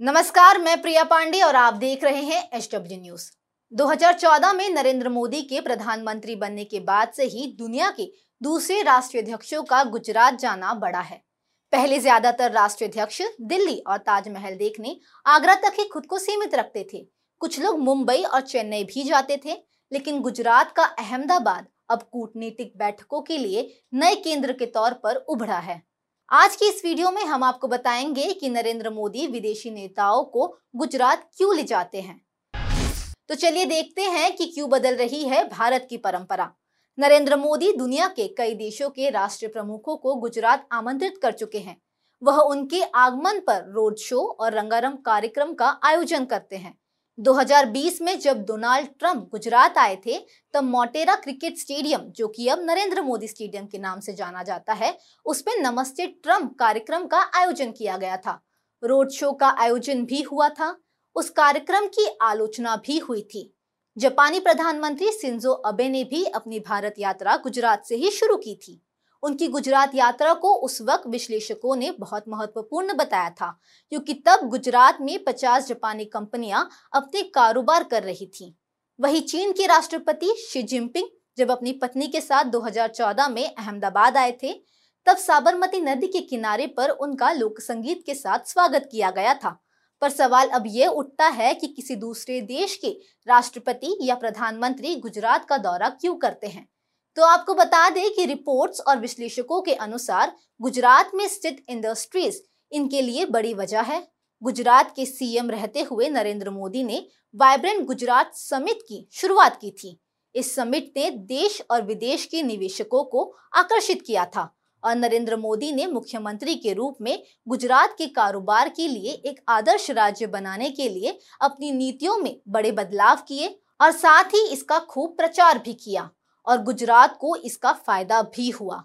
नमस्कार, मैं प्रिया पांडे और आप देख रहे हैं एच डब्ल्यू न्यूज़ 2014 में नरेंद्र मोदी के प्रधानमंत्री बनने के बाद से ही दुनिया के दूसरे राष्ट्राध्यक्षों का गुजरात जाना बड़ा है। पहले ज़्यादातर राष्ट्राध्यक्ष दिल्ली और ताजमहल देखने आगरा तक ही खुद को सीमित रखते थे। कुछ लोग मुंबई और चेन्नई भी जाते थे, लेकिन गुजरात का अहमदाबाद अब कूटनीतिक बैठकों के लिए नए केंद्र के तौर पर उभरा है। आज की इस वीडियो में हम आपको बताएँगे कि नरेंद्र मोदी विदेशी नेताओं को गुजरात क्यों ले जाते हैं। तो चलिए देखते हैं कि क्यों बदल रही है भारत की परंपरा। नरेंद्र मोदी दुनिया के कई देशों के राष्ट्र प्रमुखों को गुजरात आमंत्रित कर चुके हैं। वह उनके आगमन पर रोड शो और रंगारंग कार्यक्रम का आयोजन करते हैं। 2020 में जब डोनाल्ड ट्रंप गुजरात आए थे, तब मोटेरा क्रिकेट स्टेडियम, जो कि अब नरेंद्र मोदी स्टेडियम के नाम से जाना जाता है, उसमें नमस्ते ट्रंप कार्यक्रम का आयोजन किया गया था। रोड शो का आयोजन भी हुआ था, उस कार्यक्रम की आलोचना भी हुई थी। जापानी प्रधानमंत्री सिंजो अबे ने भी अपनी भारत यात्रा गुजरात से ही शुरू की थी। उनकी गुजरात यात्रा को उस वक्त विश्लेषकों ने बहुत महत्वपूर्ण बताया था, क्योंकि तब गुजरात में 50 जापानी कंपनियाँ अपने कारोबार कर रही थीं। वही चीन के राष्ट्रपति शी जिनपिंग जब अपनी पत्नी के साथ 2014 में अहमदाबाद आए थे, तब साबरमती नदी के किनारे पर उनका लोक संगीत के साथ स्वागत किया गया था पर सवाल अब ये उठता है कि किसी दूसरे देश के राष्ट्रपति या प्रधानमंत्री गुजरात का दौरा क्यों करते हैं तो आपको बता दें कि रिपोर्ट्स और विश्लेषकों के अनुसार गुजरात में स्थित इंडस्ट्रीज़ इनके लिए बड़ी वजह है। गुजरात के सीएम रहते हुए नरेंद्र मोदी ने वाइब्रेंट गुजरात समिट की शुरुआत की थी। इस समिट ने देश और विदेश के निवेशकों को आकर्षित किया था और नरेंद्र मोदी ने मुख्यमंत्री के रूप में गुजरात के कारोबार के लिए एक आदर्श राज्य बनाने के लिए अपनी नीतियों में बड़े बदलाव किए और साथ ही इसका खूब प्रचार भी किया। और गुजरात को इसका फ़ायदा भी हुआ।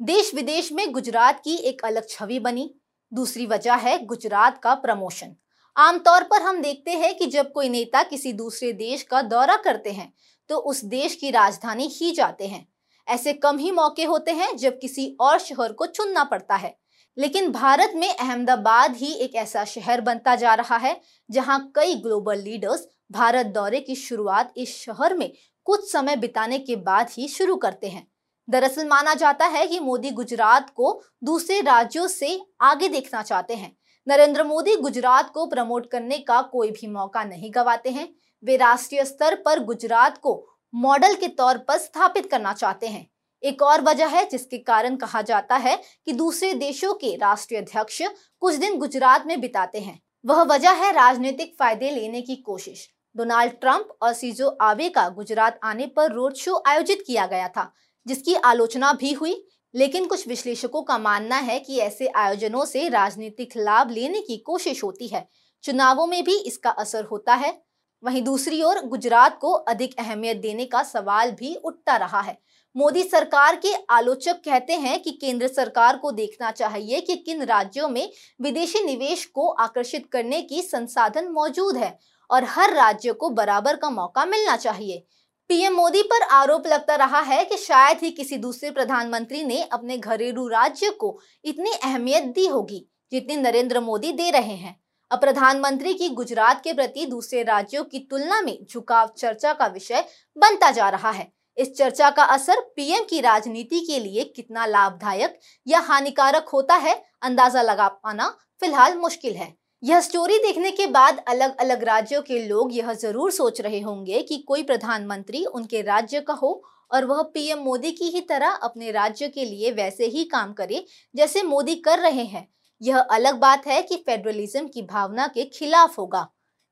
देश विदेश में गुजरात की एक अलग छवि बनी। दूसरी वजह है गुजरात का प्रमोशन। आमतौर पर हम देखते हैं कि जब कोई नेता किसी दूसरे देश का दौरा करते हैं तो उस देश की राजधानी ही जाते हैं। ऐसे कम ही मौके होते हैं जब किसी और शहर को चुनना पड़ता है। लेकिन भारत में अहमदाबाद ही एक ऐसा शहर बनता जा रहा है, जहाँ कई ग्लोबल लीडर्स भारत दौरे की शुरुआत इस शहर में कुछ समय बिताने के बाद ही शुरू करते हैं। दरअसल माना जाता है कि मोदी गुजरात को दूसरे राज्यों से आगे देखना चाहते हैं। नरेंद्र मोदी गुजरात को प्रमोट करने का कोई भी मौका नहीं गवाते हैं। वे राष्ट्रीय स्तर पर गुजरात को मॉडल के तौर पर स्थापित करना चाहते हैं। एक और वजह है जिसके कारण कहा जाता है कि दूसरे देशों के राष्ट्रीय अध्यक्ष कुछ दिन गुजरात में बिताते हैं। वह वजह है राजनीतिक फ़ायदे लेने की कोशिश। डोनाल्ड ट्रंप और सीजो आवे का गुजरात आने पर रोड शो आयोजित किया गया था, जिसकी आलोचना भी हुई। लेकिन कुछ विश्लेषकों का मानना है कि ऐसे आयोजनों से राजनीतिक लाभ लेने की कोशिश होती है। चुनावों में भी इसका असर होता है। वहीं दूसरी ओर गुजरात को अधिक अहमियत देने का सवाल भी उठता रहा है। मोदी सरकार के आलोचक कहते हैं कि केंद्र सरकार को देखना चाहिए कि किन राज्यों में विदेशी निवेश को आकर्षित करने की संसाधन मौजूद है और हर राज्य को बराबर का मौका मिलना चाहिए। पीएम मोदी पर आरोप लगता रहा है कि शायद ही किसी दूसरे प्रधानमंत्री ने अपने घरेलू राज्य को इतनी अहमियत दी होगी जितनी नरेंद्र मोदी दे रहे हैं। अब प्रधानमंत्री की गुजरात के प्रति दूसरे राज्यों की तुलना में झुकाव चर्चा का विषय बनता जा रहा है। इस चर्चा का असर पीएम की राजनीति के लिए कितना लाभदायक या हानिकारक होता है, अंदाज़ा लगा पाना फ़िलहाल मुश्किल है। यह स्टोरी देखने के बाद अलग अलग राज्यों के लोग यह ज़रूर सोच रहे होंगे कि कोई प्रधानमंत्री उनके राज्य का हो और वह पीएम मोदी की ही तरह अपने राज्य के लिए वैसे ही काम करे जैसे मोदी कर रहे हैं। यह अलग बात है कि फेडरलिज्म की भावना के खिलाफ होगा।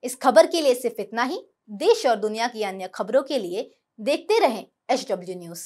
इस खबर के लिए सिर्फ़ इतना ही। देश और दुनिया की अन्य खबरों के लिए देखते रहें एच न्यूज़